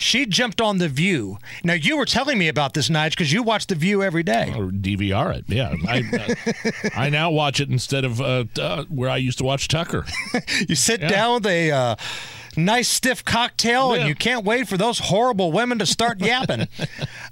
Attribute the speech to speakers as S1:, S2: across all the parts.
S1: she jumped on The View. Now, you were telling me about this, Nige, because you watch The View every day.
S2: Or DVR it, yeah. I, uh, I now watch it instead of uh, uh, where I used to watch Tucker.
S1: you sit yeah. down with a uh, nice stiff cocktail yeah. and you can't wait for those horrible women to start yapping.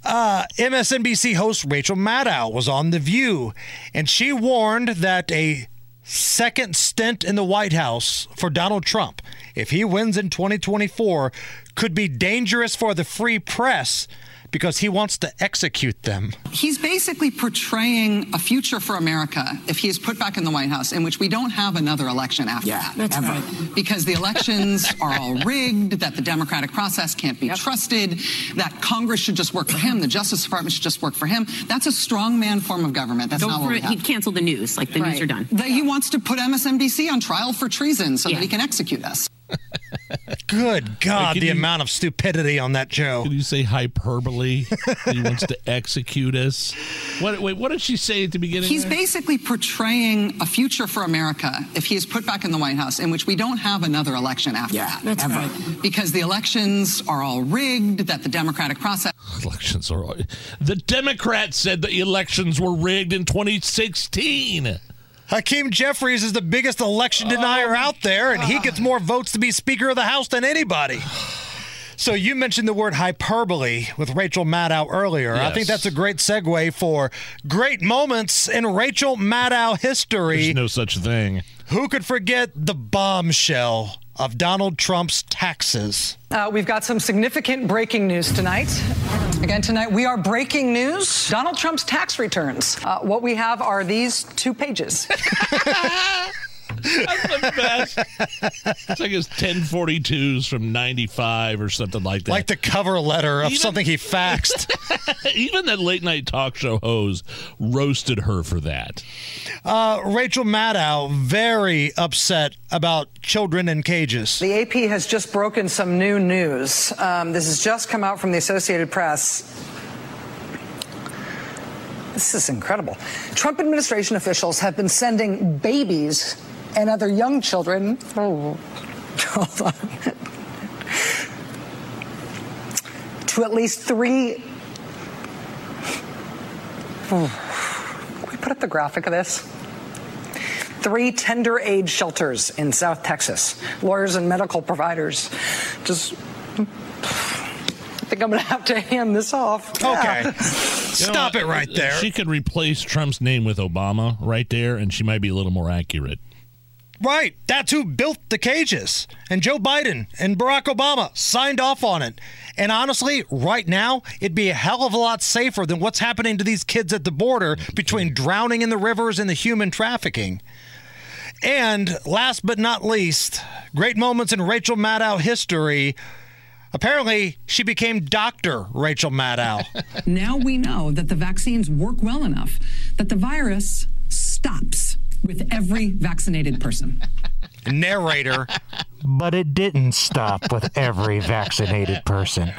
S1: uh, MSNBC host Rachel Maddow was on The View, and she warned that a second stint in the White House for Donald Trump, if he wins in 2024, could be dangerous for the free press because he wants to execute them.
S3: He's basically portraying a future for America if he is put back in the White House in which we don't have another election after
S4: yeah,
S3: that.
S4: That's
S3: ever.
S4: right.
S3: Because the elections are all rigged, that the democratic process can't be yep. trusted, that Congress should just work for him, the Justice Department should just work for him. That's a strongman form of government. That's
S4: don't
S3: not what we
S4: He'd cancel the news, like the right. news are done.
S3: That he wants to put MSNBC on trial for treason so yeah. that he can execute us.
S1: Good God, the you, amount of stupidity on that show.
S2: Can you say hyperbole? he wants to execute us. What, wait, what did she say at the beginning?
S3: He's there? basically portraying a future for America if he is put back in the White House in which we don't have another election after
S4: yeah,
S3: that.
S4: That's
S3: ever.
S4: right.
S3: Because the elections are all rigged, that the democratic process.
S2: Elections are all. The Democrats said the elections were rigged in 2016.
S1: Hakeem Jeffries is the biggest election denier oh. out there, and he ah. gets more votes to be Speaker of the House than anybody. So you mentioned the word hyperbole with Rachel Maddow earlier. Yes. I think that's a great segue for great moments in Rachel Maddow history.
S2: There's no such thing.
S1: Who could forget the bombshell of Donald Trump's taxes.
S5: Uh, we've got some significant breaking news tonight. Again, tonight we are breaking news Donald Trump's tax returns. Uh, what we have are these two pages.
S2: That's the best. It's like his 1042s from 95 or something like that.
S1: Like the cover letter of even, something he faxed.
S2: even that late night talk show host roasted her for that.
S1: Uh, Rachel Maddow, very upset about children in cages.
S5: The AP has just broken some new news. Um, this has just come out from the Associated Press. This is incredible. Trump administration officials have been sending babies and other young children. Oh, hold on. to at least three. Can we put up the graphic of this? Three tender age shelters in South Texas. Lawyers and medical providers just I think I'm going to have to hand this off.
S1: Okay. Yeah. Stop know, it right there.
S2: She could replace Trump's name with Obama right there, and she might be a little more accurate.
S1: Right. That's who built the cages. And Joe Biden and Barack Obama signed off on it. And honestly, right now, it'd be a hell of a lot safer than what's happening to these kids at the border between drowning in the rivers and the human trafficking. And last but not least, great moments in Rachel Maddow history. Apparently, she became Dr. Rachel Maddow.
S6: now we know that the vaccines work well enough that the virus stops with every vaccinated person.
S1: Narrator.
S7: But it didn't stop with every vaccinated person.